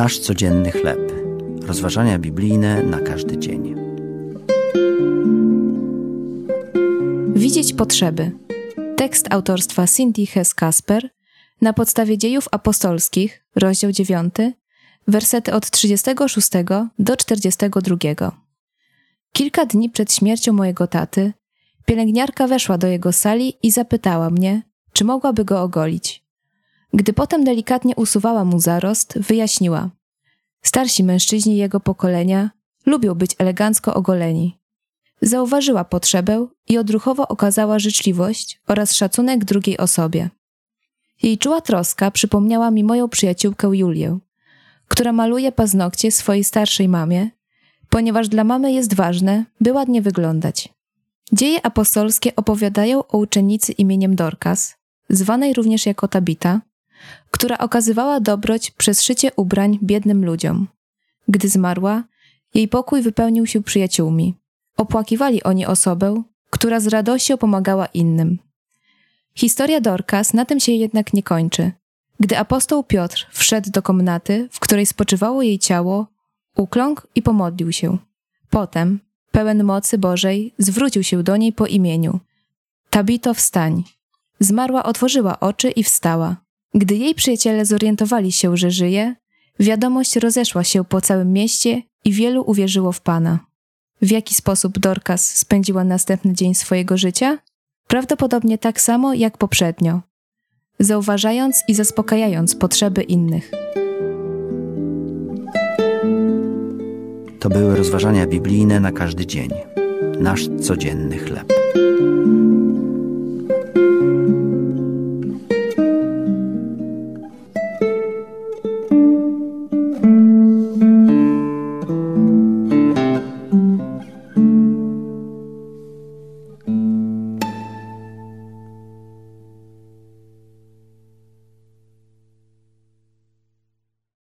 Nasz codzienny chleb. Rozważania biblijne na każdy dzień. Widzieć potrzeby. Tekst autorstwa Cindy Hess Kasper na podstawie dziejów apostolskich, rozdział 9, wersety od 36 do 42. Kilka dni przed śmiercią mojego taty, pielęgniarka weszła do jego sali i zapytała mnie, czy mogłaby go ogolić. Gdy potem delikatnie usuwała mu zarost, wyjaśniła: Starsi mężczyźni jego pokolenia lubią być elegancko ogoleni. Zauważyła potrzebę i odruchowo okazała życzliwość oraz szacunek drugiej osobie. Jej czuła troska przypomniała mi moją przyjaciółkę Julię, która maluje paznokcie swojej starszej mamie, ponieważ dla mamy jest ważne, by ładnie wyglądać. Dzieje apostolskie opowiadają o uczennicy imieniem Dorcas, zwanej również jako Tabita, która okazywała dobroć przez szycie ubrań biednym ludziom. Gdy zmarła, jej pokój wypełnił się przyjaciółmi. Opłakiwali oni osobę, która z radością pomagała innym. Historia Dorcas na tym się jednak nie kończy. Gdy apostoł Piotr wszedł do komnaty, w której spoczywało jej ciało, ukląkł i pomodlił się. Potem, pełen mocy Bożej, zwrócił się do niej po imieniu. Tabito, wstań. Zmarła otworzyła oczy i wstała. Gdy jej przyjaciele zorientowali się, że żyje, wiadomość rozeszła się po całym mieście i wielu uwierzyło w Pana. W jaki sposób Dorcas spędziła następny dzień swojego życia? Prawdopodobnie tak samo jak poprzednio, zauważając i zaspokajając potrzeby innych. To były rozważania biblijne na każdy dzień. Nasz codzienny chleb.